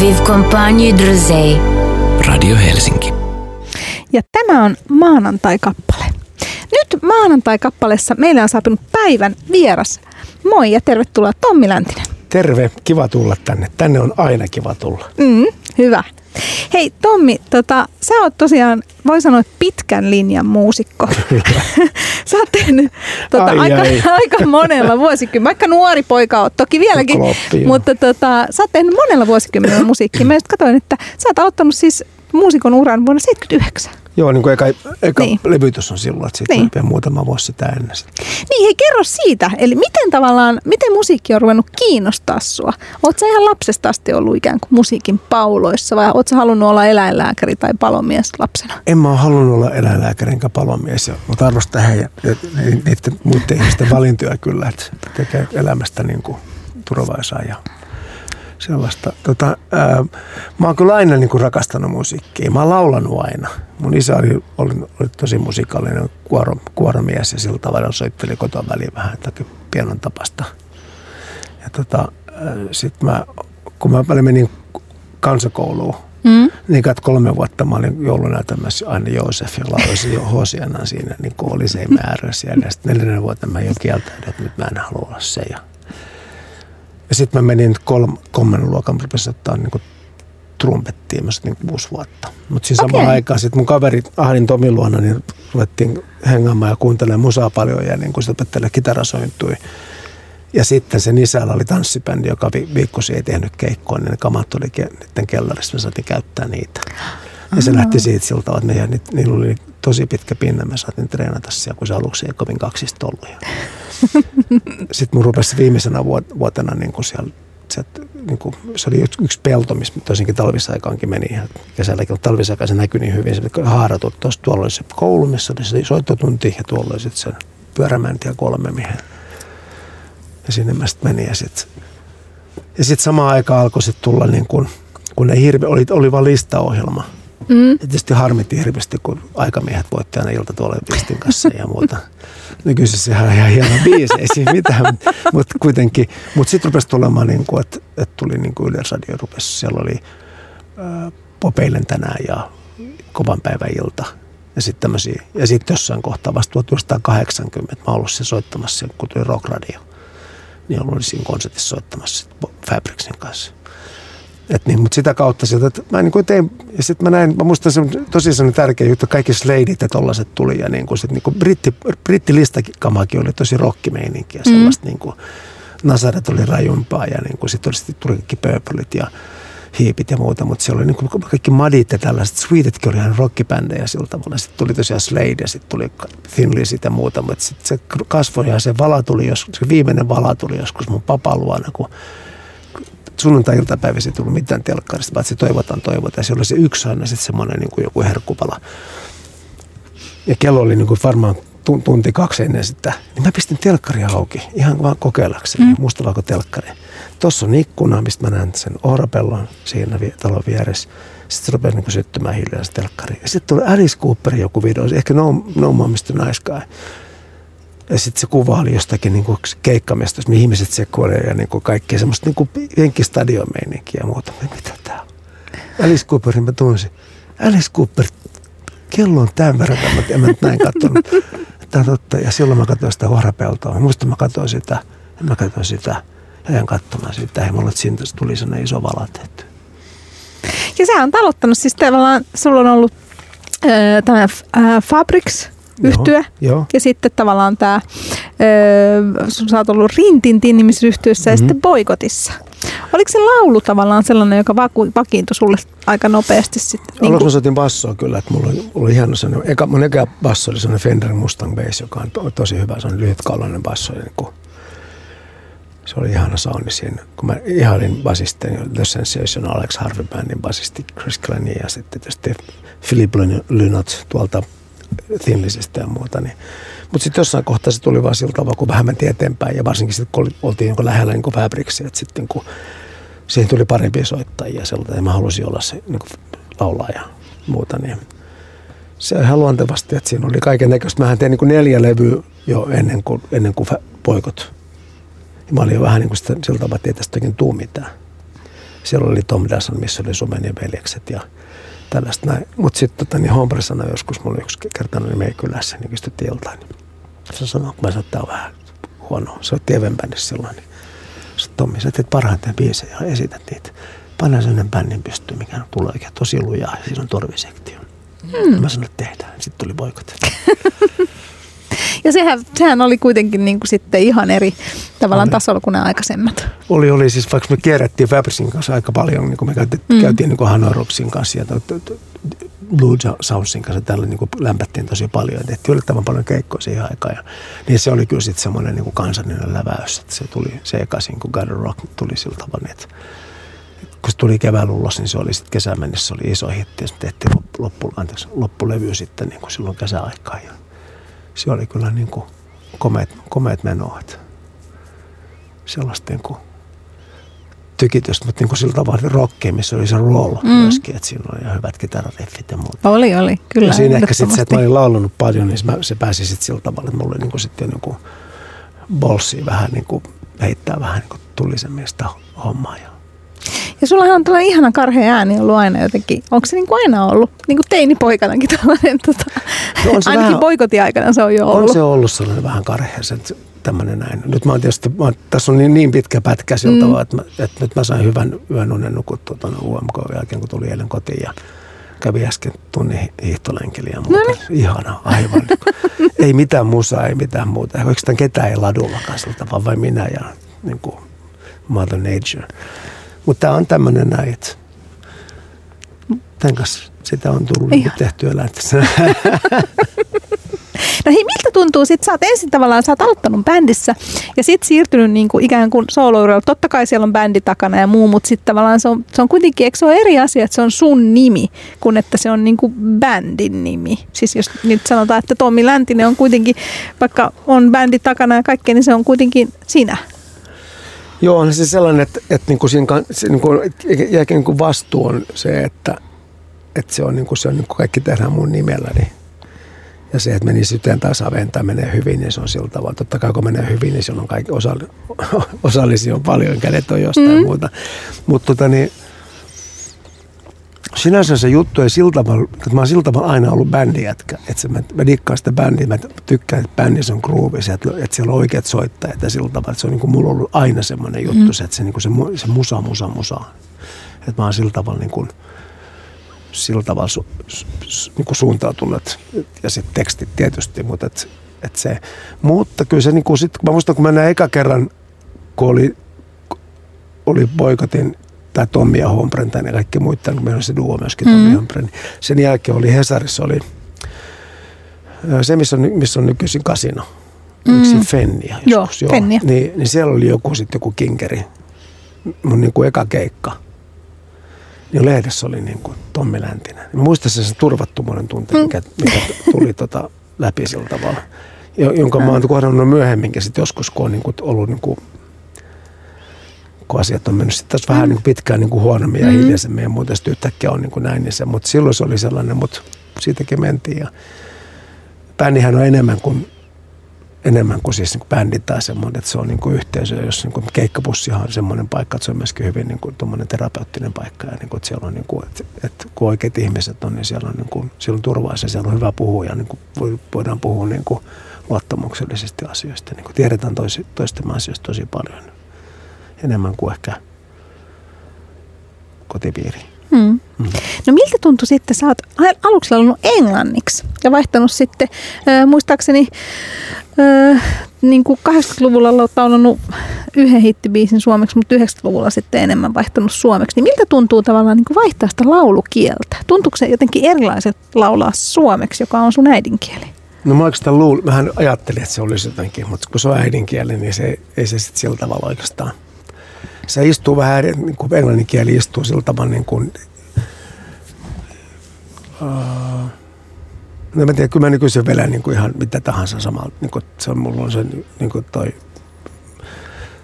Viv Compagne Drosey. Radio Helsinki. Ja tämä on maanantai-kappale. Nyt maanantai-kappaleessa meille on saapunut päivän vieras. Moi ja tervetuloa Tommi Läntinen. Terve, kiva tulla tänne. Tänne on aina kiva tulla. Mm, hyvä. Hei Tommi, tota, sä oot tosiaan, voi sanoa, pitkän linjan muusikko. sä oot tehnyt tota, Ai, aika, ai. aika monella vuosikymmenellä, vaikka nuori poika oot toki vieläkin, Kloppi, joo. mutta tota, sä oot tehnyt monella vuosikymmenellä musiikkia. Mä just katsoin, että sä oot aloittanut siis muusikon uran vuonna 79. Joo, niin kuin eka, eka Niin. levytys on silloin, että siitä Niin. vielä muutama vuosi sitä ennen. sitten. Niin, hei kerro siitä. Eli miten tavallaan, miten musiikki on ruvennut kiinnostaa sua? Oot sä ihan lapsesta asti ollut ikään kuin musiikin pauloissa vai oot sä halunnut olla eläinlääkäri tai palomies lapsena? En mä ole halunnut olla eläinlääkäri enkä palomies, mutta arvostan heidän, ni- niiden muiden ihmisten valintoja kyllä, että tekee elämästä niin kuin turvaisaa ja sellaista. Tota, ää, mä oon kyllä aina niin kuin rakastanut musiikkia. Mä oon laulanut aina. Mun isä oli, oli, oli tosi musiikallinen kuoro, kuoromies ja sillä tavalla soitteli kotoa väliin vähän jotakin pianon tapasta. Ja tota, sitten mä, kun mä välillä menin kansakouluun, Mm. niin kai kolme vuotta mä olin joulunäytelmässä aina Joosef ja lauloisin jo Hosiana siinä niin kuin oli se määrä siellä. Ja sitten neljännen vuotta mä jo kieltäydyin, että nyt mä en halua olla se. Ja, ja sitten mä menin kolm, kolmannen luokan, rupesin ottaa niin trumpettiin, mä niin kuusi vuotta. Mutta siinä samaan aikaan sitten mun kaveri Ahdin Tomi luona, niin ruvettiin hengaamaan ja kuuntelemaan musaa paljon ja niin kuin se opetteli kitarasointui. Ja sitten sen isällä oli tanssibändi, joka vi- viikkosi ei tehnyt keikkoa, niin ne kamat oli ke- niiden kellarissa, me saatiin käyttää niitä. Ja se lähti siitä siltä, että meidän, ni- niillä oli tosi pitkä pinna, me saatiin treenata siellä, kun se aluksi ei kovin kaksista ollut. Ja Sitten mun rupesi viimeisenä vuot- vuotena niin kuin siellä, se, niin kuin, se oli yksi, yksi pelto, missä tosinkin talvisaikaankin meni ja kesälläkin, mutta talvisaikaan se näkyi niin hyvin. Se haaratut tuossa, tuolla oli se koulu, missä oli se soittotunti ja tuolla oli sitten se pyörämänti kolme miehen. Ja sinne mä sitten menin ja sitten ja sit samaan aikaan alkoi sitten tulla niin kuin, kun ei hirve, oli, oli vaan listaohjelma. Mm. Tietysti harmitti hirveästi, kun aikamiehet voitti aina ilta tuolla Vistin kanssa ja muuta. Nykyisin sehän on ihan hieno biisi, ei siinä mitään, mutta mut kuitenkin. Mutta sitten rupesi tulemaan, niin kuin, että, että tuli niin kuin Yleisradio rupesi, siellä oli ää, Popeilen tänään ja Kovan päivän ilta. Ja sitten. Ja sitten jossain kohtaa vasta 1980 mä ollut soittamassa, kun tuli Rock Radio. Niin olin siinä konsertissa soittamassa Fabricsin kanssa. Et niin, mutta sitä kautta sieltä, että mä niin kuin tein, ja sitten mä näin, mä muistan se on tosi sellainen tärkeä juttu, kaikki sladeit ja tollaset tuli, ja niin kuin sit niin kuin britti, brittilistakamakin oli tosi rockimeininki, ja sellaista mm. niin kuin Nasaret oli rajumpaa, ja niin kuin sitten oli, sit tuli kaikki Purplet ja hiipit ja muuta, mutta siellä oli niin kuin kaikki madit ja tällaiset, Sweetitkin oli ihan rockibändejä sillä tavalla, sitten tuli tosiaan Slade ja sitten tuli Thin Lizzy ja muuta, mutta sitten se kasvoi ja se vala tuli, jos, se viimeinen vala tuli joskus mun papan luona, kun sunnuntai-iltapäivässä ei tullut mitään telkkarista, paitsi toivotaan toivotaan. Ja siellä oli se yksi aina sitten semmoinen niin kuin joku herkkupala. Ja kello oli niin kuin varmaan tun- tunti kaksi ennen sitä. Niin mä pistin telkkaria auki, ihan vaan kokeillakseni, mm. mustavalko telkkari. Tuossa on ikkuna, mistä mä näen sen orapellon siinä talon vieressä. Sitten se rupesi niin syttymään hiljaa se telkkari. Ja sitten tuli Alice Cooperin joku video, ehkä No, no Mom Mr. Nice Guy. Ja sitten se kuva oli jostakin niin kuin keikkamestosta, mihin ihmiset sekoilee ja niin kuin kaikkea semmoista niin kuin ja muuta. Mitä tää on? Alice Cooperin mä tunsin. Alice Cooper, kello on tämän verran, mä, en mä näin katsonut. Tämä totta. Ja silloin mä katsoin sitä huorapeltoa. Muistan mä katsoin sitä, ja mä katsoin sitä, ja jään katsomaan sitä. Ja mulla siitä tuli sellainen iso vala tehty. Ja sä on aloittanut siis tavallaan, sulla on ollut äh, tämä äh, Fabrics yhtyä. Joo. Ja sitten tavallaan tämä, öö, sä oot ollut Rintintin nimisessä yhtyössä ja Mhm. sitten Boikotissa. Oliko se laulu tavallaan sellainen, joka vaku, vakiintui sulle aika nopeasti sitten? Niin mä soitin bassoa kyllä, että mulla oli, oli hieno sellainen, eka, mun eka basso oli sellainen Fender Mustang Bass, joka on to, tosi hyvä, se on lyhytkaulainen basso. Niin kuin, se oli ihana soundi siinä, kun mä ihailin basistin, The Sensation, Alex Harvey Bandin basisti Chris Glennie ja sitten tietysti Philip Lynott tuolta Thinlisistä ja muuta. Niin. Mutta sitten jossain kohtaa se tuli vaan sillä tavalla, kun vähän mentiin eteenpäin ja varsinkin sitten kun oltiin niin lähellä niin Fabricsia, että sitten kun siihen tuli parempia soittajia sellainen, ja mä halusin olla se niin laulaa ja muuta, niin se on ihan luontevasti, että siinä oli kaiken näköistä. Mähän tein niin neljä levyä jo ennen kuin, ennen kuin poikot. Ja mä olin jo vähän niin kuin sitä, sillä tavalla, että ei tästä oikein tuu mitään. siellä oli Tom Dasson, missä oli Sumenien veljekset ja tällaista näin. Mutta sitten tota, niin Hombre sanoi joskus, mulla yksi kerta oli meidän kylässä, niin kysyttiin iltaan. Niin se sanoi, kun mä sanoin, että on vähän huono. Se on Tieven bändissä silloin. Niin sitten Tommi, sä teet parhaiten biisejä ja esität niitä. Pannaan sellainen bändin pystyyn, mikä tulee oikein tosi lujaa ja siinä on torvisektio. Hmm. Mä sanoin, että tehdään. Sitten tuli boikot. Ja sehän, sehän oli kuitenkin niin kuin sitten ihan eri tavallaan oli. tasolla kuin nämä aikaisemmat. Oli, oli. Siis vaikka me kierrättiin Fabrisin kanssa aika paljon, niin kuin me käytiin, mm. käytiin niin kuin Hanoi Rocksin kanssa ja Blue Soundsin kanssa tällä niin kuin lämpättiin tosi paljon. Ja tehtiin yllättävän paljon keikkoja siihen aikaan. Ja, niin se oli kyllä sitten semmoinen niin kansallinen läväys, että se tuli se ekaisin, kun God Rock tuli sillä tavalla, että kun se tuli keväällä ulos, niin se oli sitten kesän mennessä se oli iso hitti ja sitten tehtiin loppu, anteeksi, loppulevy sitten niin kuin silloin kesäaikaan. Ja se oli kyllä niin kuin komeet, komeet menoat. Sellaista niin kuin tykitystä, mutta niin kuin sillä tavalla rockia, missä oli se roll mm. myöskin, että siinä oli ihan hyvät kitarariffit ja muuta. Oli, oli, kyllä. Ja siinä ehkä sitten se, että mä olin laulunut paljon, niin se pääsi sitten sillä tavalla, että mulla oli niin kuin sitten niin kuin bolsia vähän niin kuin heittää vähän niin kuin tulisemmin sitä hommaa. Ja ja sullahan on tällainen ihana karhea ääni ollut aina jotenkin. Onko se niin kuin aina ollut? Niin kuin teinipoikanakin tällainen. Tota, no on se ainakin vähän, poikotiaikana se on jo ollut. On se ollut sellainen vähän karhea. Se, tämmöinen näin. Nyt mä oon tietysti, mä oon, tässä on niin, niin pitkä pätkä siltä mm. tavalla, että, mä, että, nyt mä sain hyvän yön unen nukuttua tuonne UMK jälkeen, kun tuli eilen kotiin ja kävi äsken tunnin hiihtolenkillä ja muuta. No niin. Ihana, aivan. ei mitään musaa, ei mitään muuta. Oikeastaan ketään ei ladullakaan siltä, vaan vain minä ja niin kuin Mother Nature. Mutta tämä on tämmöinen näin, että tämän kanssa sitä on tullut niin tehtyä lähtössä. No hei, miltä tuntuu sitten, sä oot ensin tavallaan, sä oot aloittanut bändissä ja sitten siirtynyt niin kuin ikään kuin solo Totta kai siellä on bändi takana ja muu, mutta sitten tavallaan se on, se on kuitenkin, eikö se ole eri asia, että se on sun nimi, kuin että se on niin kuin bändin nimi. Siis jos nyt sanotaan, että Tommi Läntinen on kuitenkin, vaikka on bändi takana ja kaikkea, niin se on kuitenkin sinä. Joo, on se sellainen, että, että niin kuin siinä, se, niin kuin, jälkeen niin kuin vastuu on se, että, että se on, niin kuin, se on niin kuin kaikki tehdään mun nimelläni. Niin- ja se, että meni syteen tai saveen tai menee hyvin, niin se on sillä tavalla. Totta kai kun menee hyvin, niin silloin kaikki osalli, osallisia on paljon, kädet on jostain mm. muuta. Mutta tota, niin, sinänsä se juttu ei sillä tavalla, että mä oon sillä tavalla aina ollut bändijätkä. Että se, mä, mä dikkaan sitä bändiä, mä tykkään, että bändissä on groovissa, että, että siellä on oikeat soittajat ja sillä tavalla, että se on niin kuin, mulla ollut aina semmoinen juttu, mm. se, että se, niin kuin se, se musa, musa, musa. Että mä oon sillä tavalla niin kuin, sillä tavalla su, su, niin kuin suuntautunut ja sitten tekstit tietysti, mutta et, et se, mutta kyllä se niin kuin sit, mä muistan, kun mä näin eka kerran, kun oli, oli boikotin tai Tommi ja Hompren tai ne kaikki muita, kun meillä oli se duo myöskin Tommi mm. Hompren. Niin sen jälkeen oli Hesarissa oli se, missä on, missä on nykyisin kasino. Mm. Yksi Fennia joskus. Joo, Fennia. Niin, niin siellä oli joku sitten joku kinkeri. Mun niin kuin eka keikka. Niin lehdessä oli niin kuin Tommi Läntinen. Mä muistan sen turvattomuuden tunteen, mikä, mikä tuli tota läpi sillä tavalla. Jonka mä oon kohdannut myöhemminkin sitten joskus, kun on niin kuin ollut niin kuin kun asiat on mennyt sitten taas vähän niin kuin pitkään niin kuin huonommin ja mm. hiljaisemmin ja muuta, sitten yhtäkkiä on niin kuin näin, niin se, mutta silloin se oli sellainen, mutta siitäkin mentiin ja bändihän on enemmän kuin enemmän kuin siis niin bändi tai semmoinen, että se on niin kuin yhteisö, jos niin kuin keikkapussihan on semmoinen paikka, että se on myöskin hyvin niin kuin terapeuttinen paikka ja niin kuin, että siellä on niin kuin, että, että kun oikeat ihmiset on, niin siellä on, niin kuin, siellä on turvaa ja siellä on hyvä puhua ja niin kuin voidaan puhua niin kuin luottamuksellisesti asioista. Niin kuin tiedetään toisten asioista tosi paljon enemmän kuin ehkä kotipiiri. Hmm. Mm. No miltä tuntui sitten, sä oot aluksi ollut englanniksi ja vaihtanut sitten, äh, muistaakseni äh, niin kuin 80-luvulla laulanut yhden hittibiisin suomeksi, mutta 90-luvulla sitten enemmän vaihtanut suomeksi. Niin miltä tuntuu tavallaan niin kuin vaihtaa sitä laulukieltä? Tuntuuko se jotenkin erilaiset laulaa suomeksi, joka on sun äidinkieli? No mä oikeastaan luul, mähän ajattelin, että se olisi jotenkin, mutta kun se on äidinkieli, niin se ei se sitten sillä tavalla oikeastaan – se istuu vähän, niin kuin englannin kieli istuu sillä tavalla niin kuin, uh, no mä tiedän, kyllä mä nykyisin vielä niin kuin ihan mitä tahansa samalta, niin kuin, se on, mulla on se niin kuin toi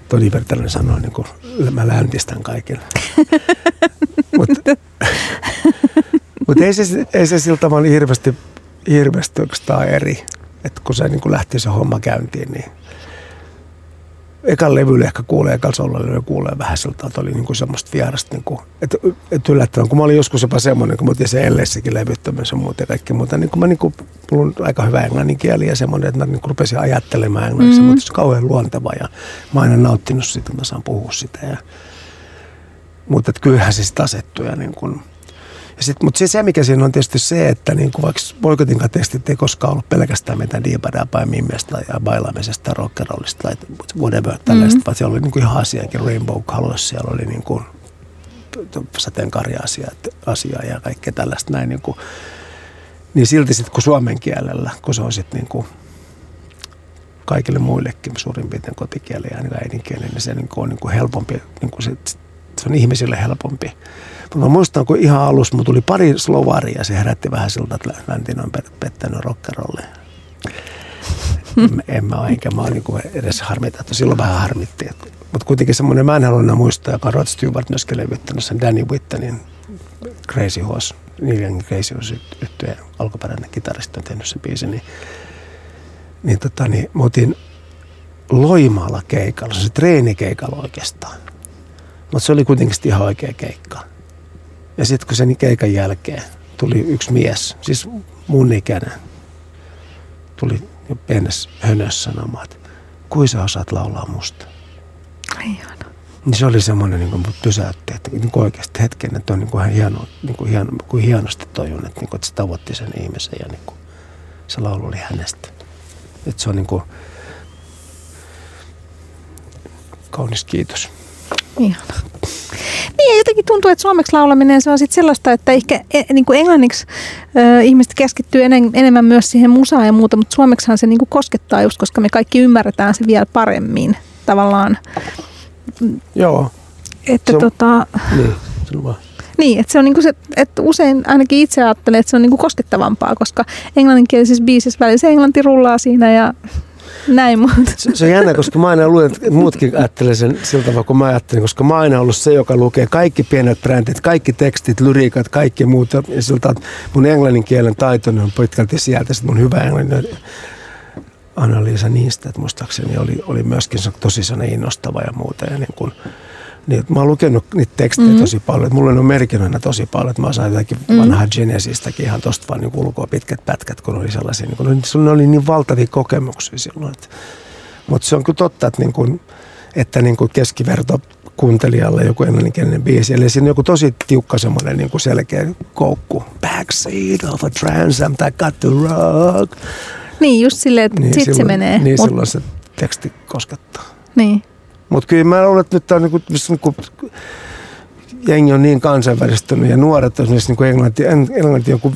Toni Vertainen sanoi, niin kuin, mä läntistän kaikille. Mutta mut ei, se, ei se sillä tavalla hirveästi, hirveästi eri. Että kun se niin kuin lähti se homma käyntiin, niin ekan levyllä ehkä kuulee, ekan sololevyllä kuulee vähän siltä, että oli niinku semmoista vierasta, niinku, että, että yllättävän, kun mä olin joskus jopa semmoinen, kun mä otin se Elleissäkin levyttämässä ja muuta ja kaikki muuta, niin kun mä niinku, mulla on aika hyvä englannin kieli ja semmoinen, että mä niinku rupesin ajattelemaan englanniksi, mm. mutta se on kauhean luonteva ja mä oon aina nauttinut siitä, että mä saan puhua sitä ja, mutta kyllähän se sitten asettuu ja niin kuin, sit, mutta se, mikä siinä on tietysti se, että niin kuin vaikka boikotin tekstit ei koskaan ollut pelkästään mitään diibadaa tai mimmestä ja bailaamisesta, rockerollista tai whatever tällaista, mm-hmm. vaan siellä oli niin kuin ihan asiakin, Rainbow Colors, siellä oli niin kuin sateenkaari-asia asia ja kaikkea tällaista näin. Niin, kuin, niin silti sitten kun suomen kielellä, kun se on sitten niin kuin kaikille muillekin suurin piirtein kotikieli ja äidinkieli, niin se niin kuin on niin kuin helpompi, niin kuin se, se on ihmisille helpompi mutta mä muistan, kun ihan alussa mun tuli pari slovaria ja se herätti vähän siltä, että läntin on pettänyt rockerolle. en, en mä enkä mä niin edes harmita, että silloin vähän harmitti. Mutta kuitenkin semmoinen, mä en halua muistaa, joka Rod Stewart myöskin levyttänyt sen Danny Whittanin Crazy Horse, Neil Crazy Horse yhtyeen alkuperäinen kitaristi on tehnyt sen biisin, niin, niin, tota, niin mä otin Loimaalla keikalla, se treenikeikalla oikeastaan. Mutta se oli kuitenkin ihan oikea keikka. Ja sitten kun sen keikan jälkeen tuli yksi mies, siis mun ikäinen, tuli jo pienessä hönössä sanomaan, että kuin sä osaat laulaa musta. Ihana. Niin se oli semmoinen, niin kuin pysäytti, että niin kuin oikeasti hetken, että on niin kuin hieno, niin kuin hieno, kuin hienosti tojun, että, niin kuin, että se tavoitti sen ihmisen ja niin kuin, se laulu oli hänestä. Että se on niin kuin, kaunis kiitos. Ihana. Niin, jotenkin tuntuu, että suomeksi laulaminen se on sitten sellaista, että ehkä e, niin kuin englanniksi ö, ihmiset keskittyy en, enemmän myös siihen musaan ja muuta, mutta suomeksihan se niin kuin koskettaa just, koska me kaikki ymmärretään se vielä paremmin tavallaan. Joo. Että se on, tota, niin, se vaan. Niin, että se on niinku se, että usein ainakin itse ajattelen, että se on niinku koskettavampaa, koska englanninkielisessä biisissä välissä englanti rullaa siinä ja näin mutta. Se, se on jännä, koska mä aina luulen, että muutkin ajattelee sen sillä tavalla, kun mä ajattelin, koska mä aina ollut se, joka lukee kaikki pienet brändit, kaikki tekstit, lyriikat, kaikki muut. Ja siltä, mun englannin kielen taitoni on pitkälti sieltä, sitten mun hyvä englannin Anna-Liisa niistä, että muistaakseni oli, oli myöskin tosi innostava ja muuta. Ja niin kuin, niin, mä oon lukenut niitä tekstejä mm-hmm. tosi paljon. Että mulla on merkinnöinä tosi paljon. Että mä saan jotakin mm-hmm. vanhaa Genesistäkin ihan tosta vaan niin ulkoa pitkät pätkät, kun oli sellaisia. Niin kun, ne oli niin valtavia kokemuksia silloin. Mutta se on kyllä totta, että, niin kun, että niin kuin keskiverto kuuntelijalle joku englanninkielinen biisi. Eli siinä on joku tosi tiukka semmoinen niin kuin selkeä koukku. Backseat of a Trans Am that got to rock. Niin, just silleen, että niin, sit silloin, se menee. Niin, Mut... silloin se teksti koskettaa. Niin. Mutta kyllä mä luulen, että nyt on niin kuin, niin kuin, jengi on niin kansainvälistynyt ja nuoret on esimerkiksi niin englanti, englanti joku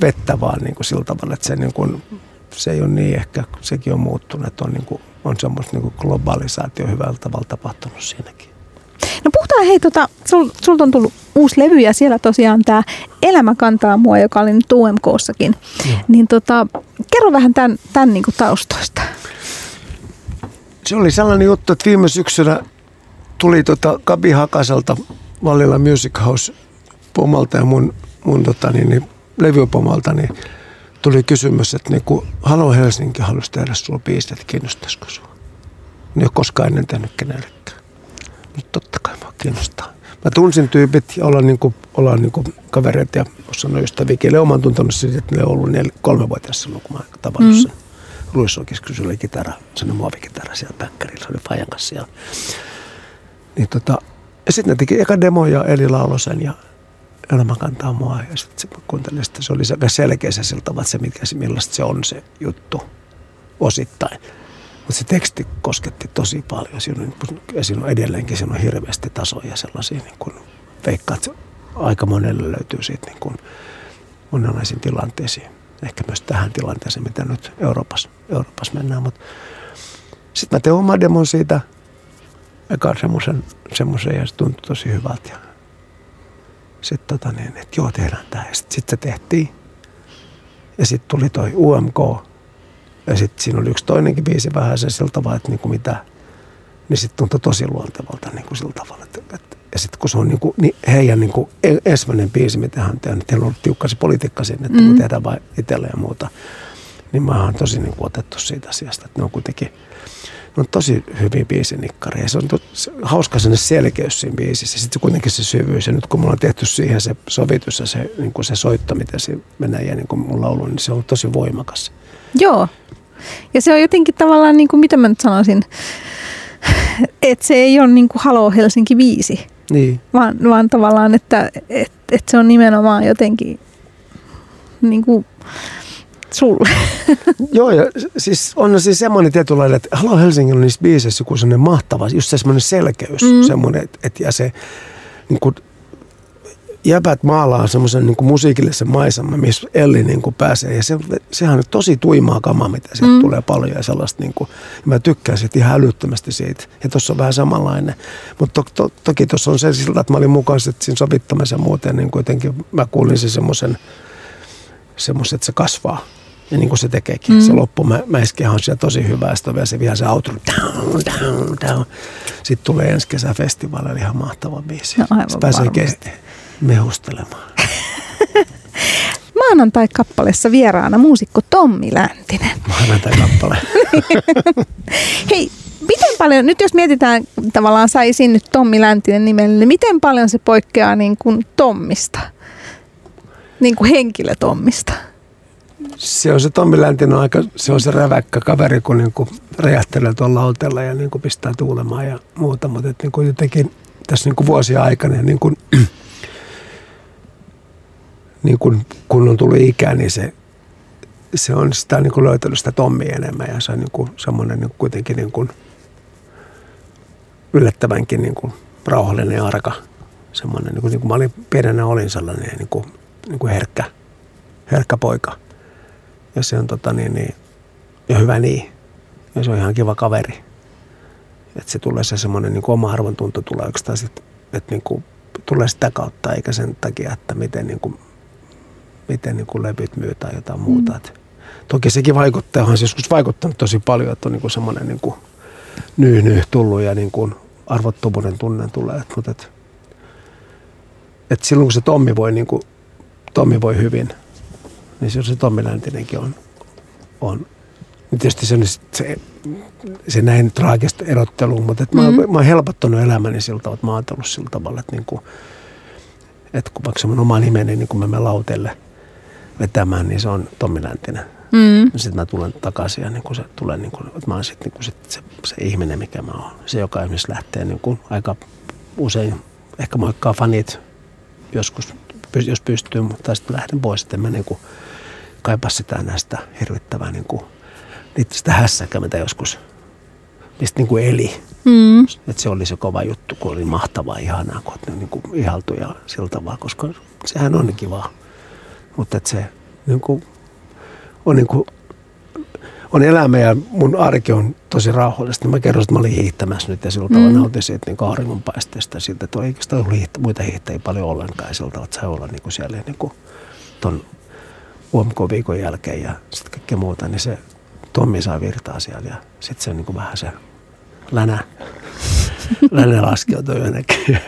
vettä vaan niin kuin sillä tavalla, että se, niin kuin, se ei ole niin ehkä, sekin on muuttunut, että on, niin kuin, on semmoista niin kuin globalisaatio hyvällä tavalla tapahtunut siinäkin. No puhutaan hei, tota, sul, sulta on tullut uusi levy ja siellä tosiaan tämä Elämä kantaa mua, joka oli nyt UMKssakin. Mm. Niin tota, kerro vähän tämän, tämän niin kuin taustoista se oli sellainen juttu, että viime syksynä tuli tota Kabi Hakaselta Vallilla Music House pomalta ja mun, mun tota, niin, niin, levypomalta, niin tuli kysymys, että niin kun Halo Helsinki halusi tehdä sulla biisit, että kiinnostaisiko sua. En ole koskaan ennen tehnyt kenellekään. Mutta totta kai mä kiinnostaa. Mä tunsin tyypit ja ollaan, niin kuin, ollaan niin kuin kavereita ja osannut ystäviä. Leoman tuntenut siitä, että ne on ollut neljä, kolme vuotta silloin, kun mä tavannut mm. sen. Luissokissa, se oli kitara, sellainen muovikitara siellä päkkärillä, se oli Fajan kanssa siellä. Niin tota, ja sitten ne teki eka demo ja Eli lauloi sen ja elämä kantaa mua. Ja sitten se sitä, se oli aika selkeä se siltä että se, mikä, millaista se on se juttu osittain. Mutta se teksti kosketti tosi paljon. Siinä on, ja siinä on edelleenkin siinä on hirveästi tasoja sellaisia, niin kuin veikkaat, aika monelle löytyy siitä niin kuin monenlaisiin tilanteisiin ehkä myös tähän tilanteeseen, mitä nyt Euroopassa, Euroopassa mennään. Mutta sitten mä tein oman demon siitä, eka semmoisen, semmoisen ja se tuntui tosi hyvältä. Ja sitten tota niin, että joo, tehdään tämä. Sitten sit se tehtiin. Ja sitten tuli toi UMK. Ja sitten siinä oli yksi toinenkin biisi vähän se sillä tavalla, että niinku mitä, niin sitten tuntui tosi luontevalta niin kuin sillä tavalla, että, että ja sitten kun se on niinku, niin heidän niinku ensimmäinen biisi, mitä hän on tehnyt, heillä on ollut tiukka se politiikka sinne, että mm. tehdään vain itselle ja muuta. Niin mä oon tosi niinku otettu siitä asiasta, että ne on kuitenkin on tosi hyvin biisinikkari ja se on to, se, hauska sinne selkeys siinä biisissä. Sitten se kuitenkin se syvyys ja nyt kun mulla on tehty siihen se sovitus ja se, niin kuin se soitto, mitä se menee ja niin kuin mun laulu, niin se on tosi voimakas. Joo. Ja se on jotenkin tavallaan, niin kuin, mitä mä nyt sanoisin, että se ei ole niin kuin Halo Helsinki 5, Niin. vaan, vaan tavallaan, että et, et se on nimenomaan jotenkin niin kuin sulle. Joo, ja siis on siis semmoinen tietynlainen, että Halo Helsingin on niissä biiseissä joku semmoinen mahtava, just se semmoinen selkeys, mm. semmoinen, että, että ja se niin kuin, jäbät maalaa semmoisen niin musiikillisen maiseman, missä Elli niin kuin pääsee. Ja se, sehän on tosi tuimaa kamaa, mitä sieltä mm. tulee paljon ja sellaista. Niin kuin, ja mä tykkään siitä ihan älyttömästi siitä. Ja tuossa on vähän samanlainen. Mutta to, to, toki tuossa on se siltä, että mä olin mukaan sit siinä sovittamassa muuten, niin kuitenkin mä kuulin se semmoisen, semmoisen, että se kasvaa. Ja niin kuin se tekeekin. Mm. Se loppumäiskihän on siellä tosi hyvä. Ja sitten on vielä se, vielä se outro. Down, down, down. Sitten tulee ensi kesä festivaaleilla ihan mahtava biisi. No aivan se pääsee ke- mehustelemaan. Maanantai-kappaleessa vieraana muusikko Tommi Läntinen. Maanantai-kappale. Hei, miten paljon, nyt jos mietitään tavallaan saisin nyt Tommi Läntinen nimellä, niin miten paljon se poikkeaa niin kuin Tommista? Niin kuin henkilö Tommista. Se on se Tommi Läntinen, aika, se on se räväkkä kaveri, kun niinku räjähtelee tuolla lautella ja niinku pistää tuulemaan ja muuta. Mutta et niinku jotenkin tässä niinku vuosia aikana, niin kuin, niin kuin, kun on tullut ikää, niin se, se on sitä niinku löytänyt sitä Tommi enemmän ja se on niinku semmoinen niinku kuitenkin niinku yllättävänkin niinku rauhallinen ja arka. Semmoinen, niinku, niin kuin mä olin pienenä olin sellainen niinku, niinku herkkä, herkkä poika. Ja se on tota niin, niin ja hyvä niin. Ja se on ihan kiva kaveri. Että se tulee se semmoinen niin oma arvon tunto tulee sit, että niin kuin, tulee sitä kautta, eikä sen takia, että miten, niin kuin, miten niin kuin levyt myy tai jotain mm. muuta. Et toki sekin vaikuttaa, onhan se joskus vaikuttanut tosi paljon, että on niin kuin semmoinen niin kuin nyy, nyy tullut ja niin kuin arvottomuuden tunne tulee. Et, mutta et, et silloin kun se Tommi voi, niin kuin, Tommi voi hyvin, niin se, se Tommi Läntinenkin on, on niin tietysti se, se, se näin traagista erottelua, mutta et mm-hmm. mä, mä oon helpottanut elämäni sillä tavalla, että mä oon ajatellut sillä tavalla, että, niin kuin, että kun vaikka se mun oma nimeni, niin kun mä menen lautelle vetämään, niin se on Tommi Läntinen. Mm. Sitten mä tulen takaisin ja niin kuin se tulee, niin kuin, että mä oon sitten niin kuin sit se, se, ihminen, mikä mä oon. Se, joka esimerkiksi lähtee niin kuin aika usein, ehkä moikkaa fanit joskus, jos pystyy, mutta sitten lähden pois, että mä niin kuin sitä näistä hirvittävää niin kuin, sitä hässäkää, mitä joskus, mistä niin kuin eli. Mm. Että se oli se kova juttu, kun oli mahtavaa, ihanaa, kun ne niin kuin ihaltui ja sillä tavalla, koska sehän on kivaa. Mutta että se niin kuin, on, niin kuin, on elämä ja mun arki on tosi rauhallista. Mä kerron, että mä olin hiihtämässä nyt ja sillä tavalla mm. nautin siitä niin auringonpaisteesta siltä, että ei sitä ollut hiihtä, muita hiihtäjiä paljon ollenkaan ja sillä tavalla, että sai olla niin kuin siellä niin kuin ton UMK-viikon jälkeen ja sitten kaikkea muuta, niin se Tommi saa virtaa siellä ja sitten se on niin kuin vähän se länä, länä laskeutuu jonnekin,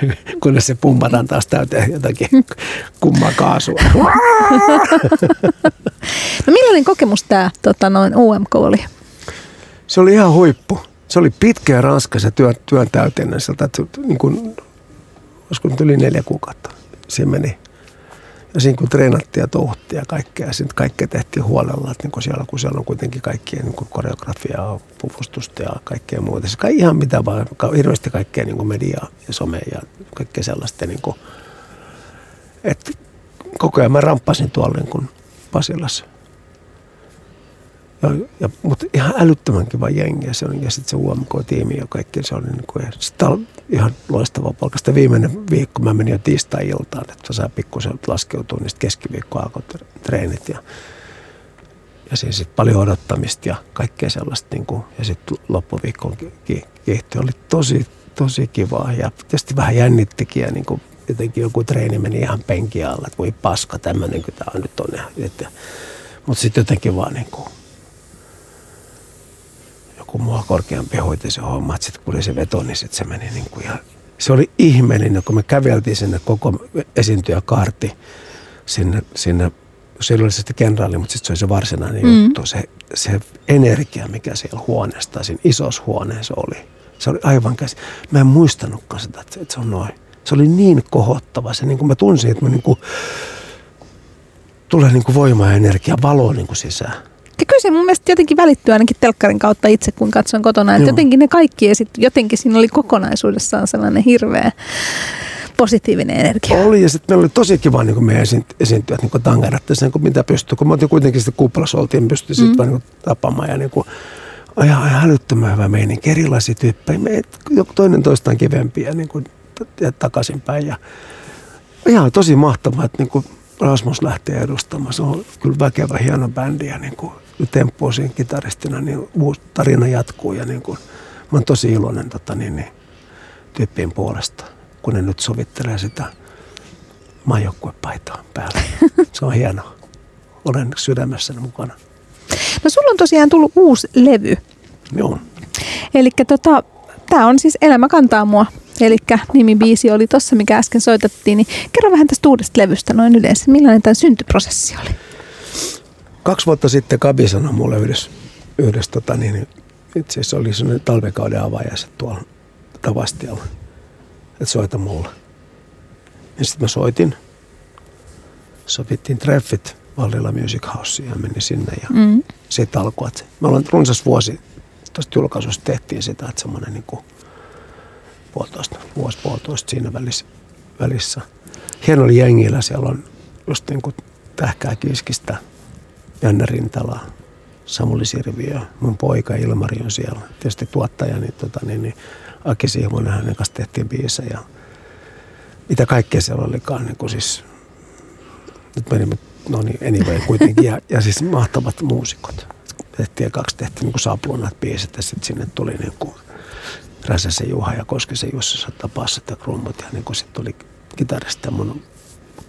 kunnes se pumpataan taas täyteen jotakin kummaa kaasua. No millainen kokemus tämä tota, noin UMK oli? Se oli ihan huippu. Se oli pitkä ja raskas ja työn, työn täyteinen. Sieltä, että niin kuin, olisiko nyt yli neljä kuukautta siinä meni. Ja siinä kun treenattiin ja touhuttiin ja kaikkea, ja kaikkea tehtiin huolella, että niin siellä, kun siellä on kuitenkin kaikkia niin koreografiaa, puvustusta ja kaikkea muuta. Se kai ihan mitä vaan, hirveästi kaikkea niin mediaa ja somea ja kaikkea sellaista. Niin kuin, että koko ajan mä ramppasin tuolla niin kuin Pasilassa. Ja, ja, mutta ihan älyttömän kiva jengi ja, se on, ja sitten se UMK-tiimi ja kaikki, se oli niin kuin, oli ihan loistava palkka. Sitten viimeinen viikko mä menin jo tiistai-iltaan, että saa pikkusen laskeutua, niin sitten keskiviikko alkoi treenit ja, ja siinä sitten paljon odottamista ja kaikkea sellaista. Niin kuin, ja sitten loppuviikkoon kiihty. Oli tosi, tosi kivaa ja tietysti vähän jännittikin ja niin kuin, jotenkin joku treeni meni ihan penki alla, että voi paska, tämmöinen kuin tämä nyt on. Mutta sitten jotenkin vaan niin kuin, joku mua korkeampi hoiti se homma, että sitten kun oli se veto, niin sitten se meni niin kuin ihan, se oli ihmeellinen, kun me käveltiin sinne koko esiintyjäkaarti sinne, sinne se ole se kenraali, mutta sitten se oli se varsinainen Mm. juttu, se, se energia, mikä siellä huoneesta, siinä isossa huoneessa oli. Se oli aivan käsi. Mä en muistanutkaan sitä, että, että se on noin. Se oli niin kohottava. Se, niin kuin mä tunsin, että mä niin kuin, tulee niin kuin voima ja energia, valo niin kuin sisään. Ja kyllä se mun mielestä jotenkin välittyy ainakin telkkarin kautta itse, kun katson kotona. Että jotenkin ne kaikki esit, jotenkin siinä oli kokonaisuudessaan sellainen hirveä positiivinen energia. Oli ja sitten meillä oli tosi kiva niin meidän esiin- esiintyjät niin tangeratti sen, kun mitä pystyi. Kun me oltiin kuitenkin sitten kuppilassa oltiin, pystyi sitten Mm. vaan niin tapaamaan ja niin kuin, ihan, ihan älyttömän hyvä meininki. Erilaisia tyyppejä. Me joku toinen toistaan kivempiä niin kuin, ja takaisinpäin. Ja ihan tosi mahtavaa, että niin kuin Rasmus lähtee edustamaan. Se on kyllä väkevä, hieno bändi ja niin kuin Temppu on siinä kitaristina, niin uusi tarina jatkuu ja niin kuin, mä oon tosi iloinen tota, niin, niin, tyyppien puolesta, kun ne nyt sovittelee sitä maajoukkuepaitaa päällä. Se on hienoa. Olen sydämessäni mukana. No sulla on tosiaan tullut uusi levy. Joo. Eli tota, tämä on siis Elämä kantaa mua. Eli nimibiisi oli tossa, mikä äsken soitettiin. Niin kerro vähän tästä uudesta levystä noin yleensä. Millainen tämä syntyprosessi oli? Kaksi vuotta sitten Kabi sanoi mulle yhdessä, yhdessä tota, niin, itse asiassa oli sellainen talvekauden avajaiset tuolla Tavastialla, että soita mulle. Ja sitten mä soitin. Sovittiin treffit Vallilla Music Houseen ja menin sinne ja Mm. siitä alkoi. Että me ollaan runsas vuosi tuosta julkaisusta tehtiin sitä, että semmoinen niin kuin puolitoista, vuosi puolitoista siinä välissä. välissä. Hieno oli jengillä, siellä on just niin kuin Tähkää Kiskistä, Janne Rintala, Samuli Sirviö, mun poika Ilmari on siellä. Tietysti tuottaja, niin, tota, niin, niin Aki Sihmonen, hänen kanssa tehtiin biisejä. Mitä kaikkea siellä olikaan, niin kuin siis, nyt menimme, no niin, anyway kuitenkin, ja, ja siis mahtavat muusikot. Tehtiin kaksi tehtiin niin kuin saplunat biisit, ja sitten sinne tuli niin kuin Räsäsen Juha ja Koskisen Jussi bassat ja krummut, ja niin kuin sitten tuli kitaristi ja mun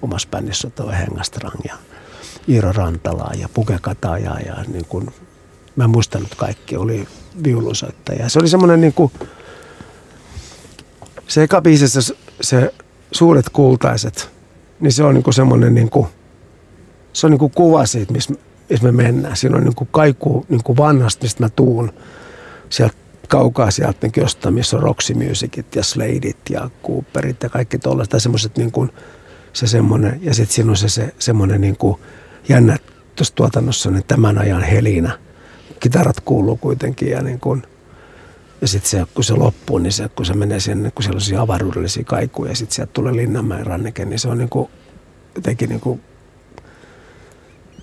omassa bändissä toi Hengastrang ja Iiro Rantalaa ja Puke Katajaa ja niin kuin, mä en muistanut kaikki, oli viulunsoittaja. Se oli semmoinen niin kuin, se eka biisissä se, Suuret kultaiset, niin se on niin kuin semmoinen niin kuin, se on niin kuin kuva siitä, missä, missä me mennään. Siinä on niin kuin kaiku niin kuin vanhasta, mistä mä tuun sieltä kaukaa sieltä niin jostain, missä on Roxy Musicit ja Sladeit ja Cooperit ja kaikki tuollaiset. Tai semmoiset niin kuin, se semmoinen, ja sitten siinä on se, se semmoinen niin kuin jännä tuossa tuotannossa niin tämän ajan helinä. Kitarat kuuluu kuitenkin ja niin kuin, ja sitten se, kun se loppuu, niin se, kun se menee sinne, kun siellä on avaruudellisia kaikuja ja sitten sieltä tulee Linnanmäen ranneke, niin se on niin kuin, jotenkin niin kuin,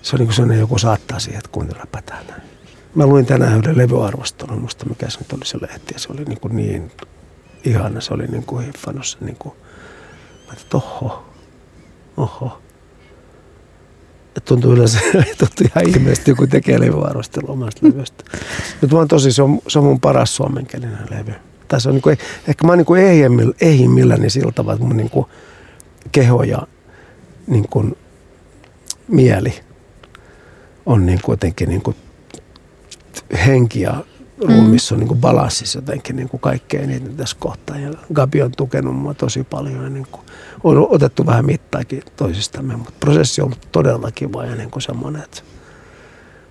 se on niin kuin sellainen joku saattaa siihen, että kuuntelepa tää näin. Mä luin tänään yhden levyarvostelun, musta mikä se nyt oli se lehti, ja se oli niin, kuin niin ihana, se oli niin kuin hiffannut se niin kuin, mä että oho, oho. Tuntuu yleensä, tuntuu ihan ihmeellisesti, joku tekee levyarvostelua omasta levystä. Mutta oon tosi, se on, se on mun paras suomenkielinen levy. Se on niinku, ehkä mä oon niinku ehjimmillä, ehjimmilläni sillä tavalla, että mun niinku keho ja niinku mieli on niinku jotenkin niinku henki ja ruumissa on niinku balanssissa jotenkin niinku kaikkein eniten tässä kohtaa. Ja Gabi on tukenut mua tosi paljon ja niinku on otettu vähän mittaakin toisistamme, mutta prosessi on todella kiva ja niinku semmoinen, että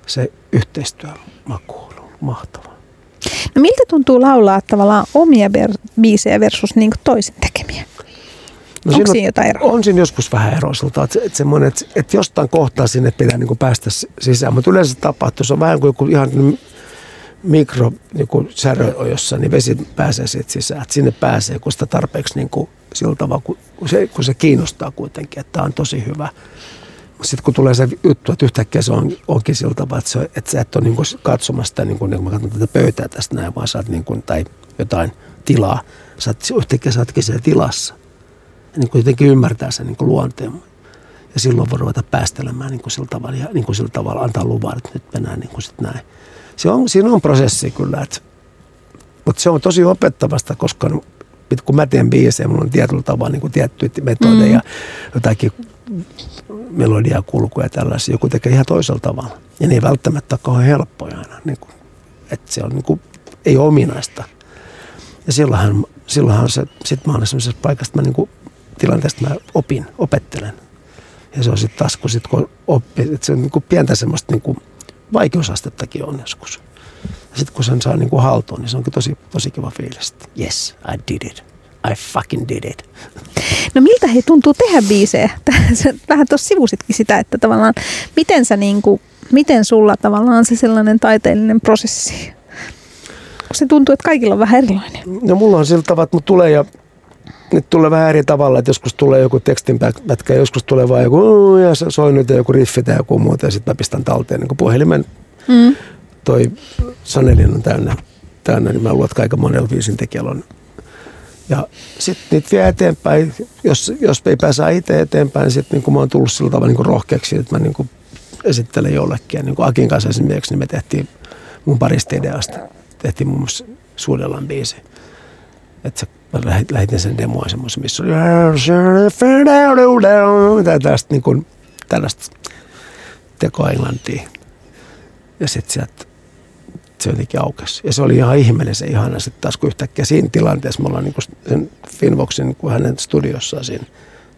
se yhteistyö maku on ollut mahtava. No miltä tuntuu laulaa tavallaan omia biisejä versus niin toisen tekemiä? No Onko siinä siinä jotain eroa? On siinä joskus vähän eroa siltä, että, että, semmoinen, että, että jostain kohtaa sinne pitää niin kuin päästä sisään. Mutta yleensä tapahtuu, se on vähän kuin ihan mikro niin särö jossa, niin vesi pääsee siitä sisään. Että sinne pääsee, kun sitä tarpeeksi niin kuin, sillä tavalla, kun se, kun se kiinnostaa kuitenkin, että tämä on tosi hyvä. Sitten kun tulee se juttu, että yhtäkkiä se on, onkin sillä tavalla, että, se, että sä et ole niin kuin katsomassa sitä, niin kuin, niin kuin mä katson tätä pöytää tästä näin, vaan sä oot niin kuin, tai jotain tilaa. Sä oot, yhtäkkiä sä ootkin siellä tilassa. Ja niin kuin jotenkin ymmärtää sen niin kuin luonteen. Ja silloin voi ruveta päästelemään niin kuin sillä tavalla, ja niin kuin sillä tavalla antaa luvan, että nyt mennään niin kuin sit näin. Se on, siinä on prosessi kyllä, että, mutta se on tosi opettavasta, koska kun mä teen biisejä, mulla on tietyllä tavalla niin tiettyjä metodeja, mm. jotakin melodia, kulkuja ja tällaisia. Joku tekee ihan toisella tavalla. Ja ne ei välttämättä ole kauhean helppoja aina. Niin kuin, että se on niin kuin, ei ole ominaista. Ja silloinhan, silloinhan se, sit mä olen sellaisessa paikassa, että mä niin kuin, tilanteesta mä opin, opettelen. Ja se on sitten taas, kun, sit, kun oppii, että se on niin kuin pientä semmoista niin kuin vaikeusastettakin on joskus. Ja sitten kun sen saa niin kuin haltuun, niin se onkin tosi, tosi kiva fiilis. Yes, I did it. I fucking did it. No miltä he tuntuu tehdä biisejä? Vähän tuossa sivusitkin sitä, että tavallaan miten, sä niin kuin, miten sulla tavallaan se sellainen taiteellinen prosessi? Kun se tuntuu, että kaikilla on vähän erilainen. No mulla on sillä tavalla, että mut tulee ja nyt tulee vähän eri tavalla, että joskus tulee joku tekstin pätkä, joskus tulee vaan joku ja soi nyt ja joku riffi tai joku muuta ja sitten mä pistän talteen niin puhelimen. Mm. Toi Sanelin on täynnä, täynnä, niin mä luulen, että aika monella biisin tekijällä on. Ja sitten niitä vie eteenpäin. Jos, jos ei pääse itse eteenpäin, niin sitten niin mä oon tullut sillä tavalla niin rohkeaksi, että mä niin esittelen jollekin. Ja niin kuin Akin kanssa esimerkiksi, niin me tehtiin mun parista ideasta. Tehtiin muun muassa Suudellan biisi. Että se, mä lähetin, sen demoa semmoisen, missä oli tästä niin kuin, tällaista tekoa englantia. Ja sitten sieltä se jotenkin aukesi. Ja se oli ihan ihmeellinen se ihana sitten taas, kun yhtäkkiä siinä tilanteessa me ollaan niin sen Finvoxin niin kuin hänen studiossaan siinä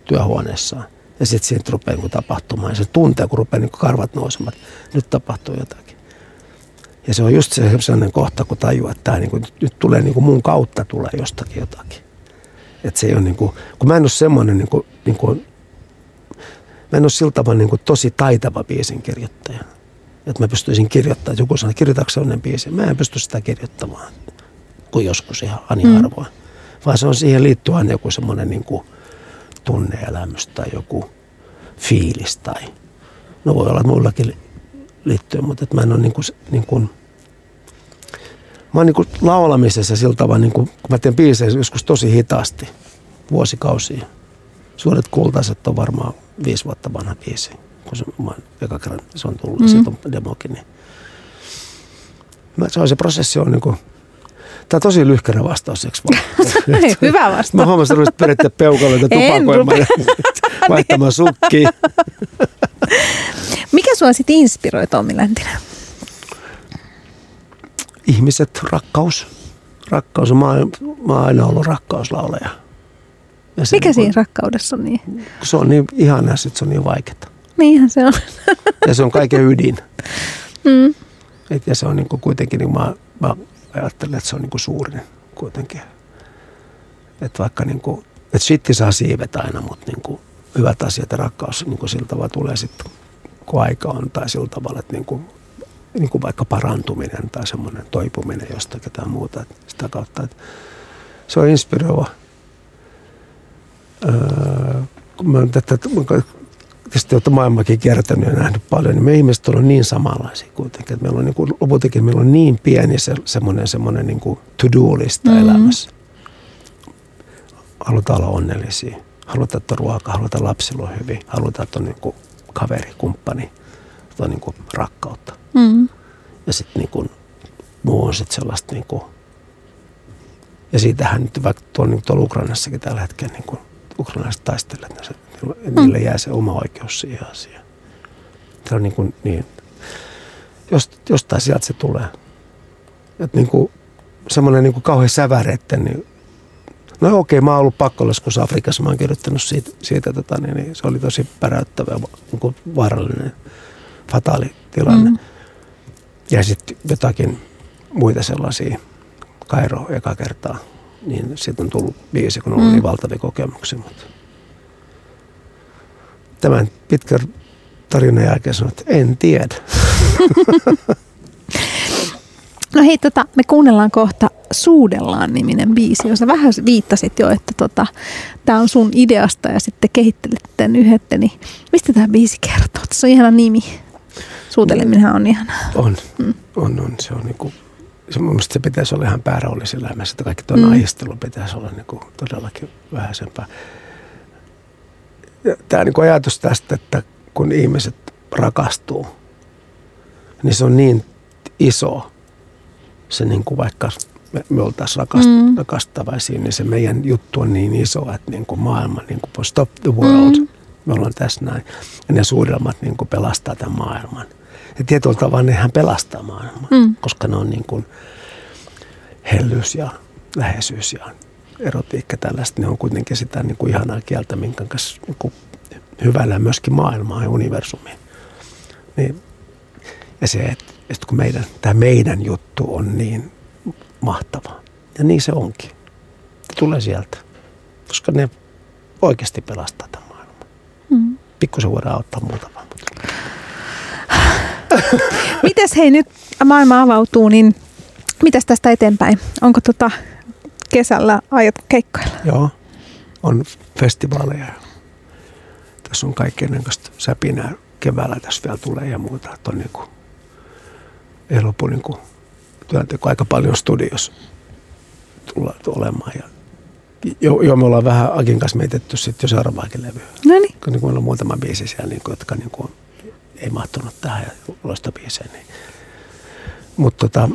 työhuoneessaan. Ja sitten siitä rupeaa niin tapahtumaan. Ja se tuntee, kun rupeaa niin karvat nousemaan, nyt tapahtuu jotakin. Ja se on just se sellainen kohta, kun tajuaa, että tämä niin kuin, nyt tulee niin kuin mun kautta tulee jostakin jotakin. Että se ei ole niin kuin, kun mä en ole semmoinen niin kuin, niin kuin, mä en ole sillä tavalla niin kuin tosi taitava biisin kirjoittaja. Että mä pystyisin kirjoittamaan, joku sanoo, kirjoitatko sellainen biisi. Mä en pysty sitä kirjoittamaan, kuin joskus ihan ani harvoin. Vaan se on siihen liittyy aina joku semmoinen niin kuin tunneelämys tai joku fiilis tai no voi olla, että muillakin li- liittyy, mutta että mä en ole niin kuin, niin kuin mä oon niin kuin laulamisessa sillä tavalla, niin kuin, kun mä teen biisejä joskus tosi hitaasti, vuosikausia. Suuret kultaiset on varmaan viisi vuotta vanha biisi, kun se, mä oon eka kerran se on tullut, mm. siitä on demokin. Niin. Mä, se on se prosessi on niin kuin, Tämä on tosi lyhkäinen vastaus, eikö vaan? Hyvä Mä vastaus. huomasin, että rupesit peukaloita En tupakoimaan ja vaihtamaan sukkia. Mikä sua sitten inspiroi Tommi Läntinen? Ihmiset, rakkaus. Rakkaus. Mä oon, mä oon aina ollut rakkauslaulaja. Ja se, Mikä niin siinä rakkaudessa on niin? Se on niin ihanaa, että se on niin vaikeaa. Niinhän se on. Ja se on kaiken ydin. Mm. Et, ja se on niin kuin kuitenkin, niin mä, mä ajattelen, että se on niin kuin suurin kuitenkin. Että vaikka niin kuin, että shitti saa siivet aina, mutta niin kuin hyvät asiat ja rakkaus niin kuin sillä tavalla tulee sitten, kun aika on. Tai sillä tavalla, että niin kuin, niin kuin vaikka parantuminen tai semmoinen toipuminen jostakin tai muuta. Että sitä kautta, että se on inspiroiva. Öö, kun mä tätä, tietysti olette maailmakin kiertänyt ja nähnyt paljon, niin me ihmiset ollaan niin samanlaisia kuitenkin. Että meillä on niin kuin, lopultakin meillä on niin pieni se, semmoinen, semmoinen niin to-do-lista mm-hmm. elämässä. Halutaan olla onnellisia. Halutaan, että on ruoka, halutaan että lapsilla on hyvin. Halutaan, että on niin kuin kaveri, kumppani, että on niin kuin rakkautta. Mm. Ja sitten niin kuin, muu on sitten sellaista niin kuin, ja siitähän nyt vaikka tuolla, niin tuolla Ukrainassakin tällä hetkellä niin kuin, ukrainalaiset taistelevat, että ne- että niille jää se oma oikeus siihen asiaan. Se on niin kuin, niin, jost, jostain sieltä se tulee. Että niin kuin, semmoinen niin kuin kauhean säväreitten, niin No okei, mä oon ollut pakkolaskussa Afrikassa, mä oon kirjoittanut siitä, siitä tota, niin, niin, se oli tosi päräyttävä niin vaarallinen, fataali tilanne. Mm. Ja sitten jotakin muita sellaisia, Kairo eka kertaa, niin siitä on tullut biisi, kun on ollut Mm. niin valtavia kokemuksia. Mutta tämän pitkän tarinan jälkeen sanoin, että en tiedä. No hei, tota, me kuunnellaan kohta Suudellaan niminen biisi, jossa vähän viittasit jo, että tota, tämä on sun ideasta ja sitten kehittelit tämän yhdette, niin mistä tämä biisi kertoo? Se on ihana nimi. Suuteleminenhan on ihana. On, Mm. on, on. Se on niinku, se, mun mielestä se pitäisi olla ihan pääroolissa elämässä, että kaikki tuo Mm. naistelu pitäisi olla niinku todellakin vähäisempää. Tämä niinku ajatus tästä, että kun ihmiset rakastuu, niin se on niin iso, se niinku vaikka me, me oltaisiin rakast, Mm. rakastavaisia, niin se meidän juttu on niin iso, että niinku maailma, niinku stop the world, Mm. me ollaan tässä näin. Ja ne suuremmat niinku pelastaa tämän maailman. Ja tietyllä tavalla nehän pelastaa maailman, Mm. koska ne on niin kuin hellyys ja läheisyys ja erotiikka tällaista, ne on kuitenkin sitä niin kuin ihanaa kieltä, minkä kanssa niin kuin hyvällä myöskin maailmaa ja universumiin. Niin, ja se, että, että kun meidän, tämä meidän juttu on niin mahtava. Ja niin se onkin. Se tulee sieltä. Koska ne oikeasti pelastaa tämän maailman. Mm. Pikkusen voidaan auttaa muutamaa. Mutta... Mites hei nyt maailma avautuu, niin mitäs tästä eteenpäin? Onko tota kesällä aiot keikkoilla? Joo, on festivaaleja. Tässä on kaikenlaista säpinää keväällä tässä vielä tulee ja muuta. Että on niin ei lopu niin kuin työnteko aika paljon studios tulla olemaan. Ja jo, jo, me ollaan vähän Akin kanssa mietitty sitten jo seuraavaakin levyä. No niin. Kun niin meillä on muutama biisi siellä, niin kuin, jotka niin kuin, ei mahtunut tähän ja loistobiiseen. Niin. Mutta tota,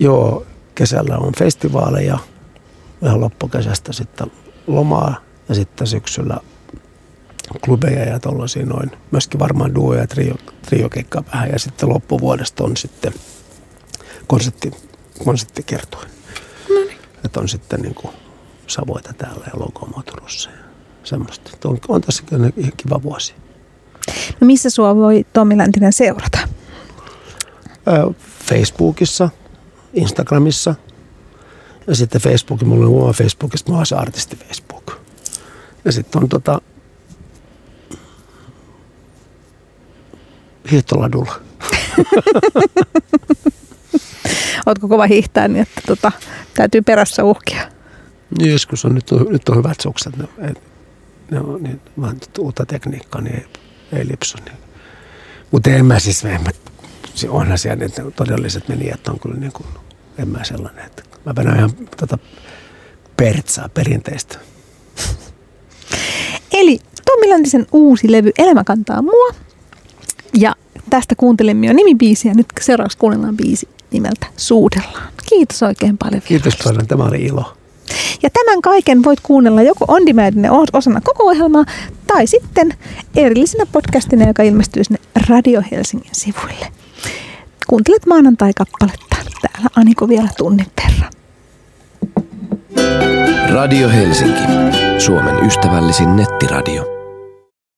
joo, kesällä on festivaaleja, vähän loppukesästä sitten lomaa ja sitten syksyllä klubeja ja tuollaisia noin. Myöskin varmaan duo- ja trio, triokeikkaa vähän ja sitten loppuvuodesta on sitten konsertti, konserttikertoin. No niin. Että on sitten niin kuin Savoita täällä ja Lokomoturussa ja semmoista. On, on tässä kiva vuosi. No missä sua voi Tomi Läntinen seurata? Facebookissa, Instagramissa ja sitten Facebookin, mulla on oma Facebookissa, mulla on se artisti Facebook. Ja sitten on tota, hiihtoladulla. Ootko kova hiihtää niin, että tota, täytyy perässä uhkia? Niin joskus on nyt, on, nyt on hyvät sukset. Ne, ne on niin, vähän uutta tekniikkaa, niin ei, ei lipsu. Niin. Mutta en mä siis, en mä, onhan siellä ne todelliset menijät on kyllä niin kuin, en mä sellainen. Että mä vedän ihan tota pertsaa, perinteistä. Eli Tommi Läntisen uusi levy Elämä kantaa mua. Ja tästä kuuntelimme jo nimibiisiä. Nyt seuraavaksi kuunnellaan biisi nimeltä Suudellaan. Kiitos oikein paljon. Kiitos paljon, tämä oli ilo. Ja tämän kaiken voit kuunnella joko on osana koko ohjelmaa tai sitten erillisenä podcastina, joka ilmestyy sinne Radio Helsingin sivuille. Kuuntelet maanantai-kappaletta. Täällä Aniko vielä tunnin verran. Radio Helsinki. Suomen ystävällisin nettiradio.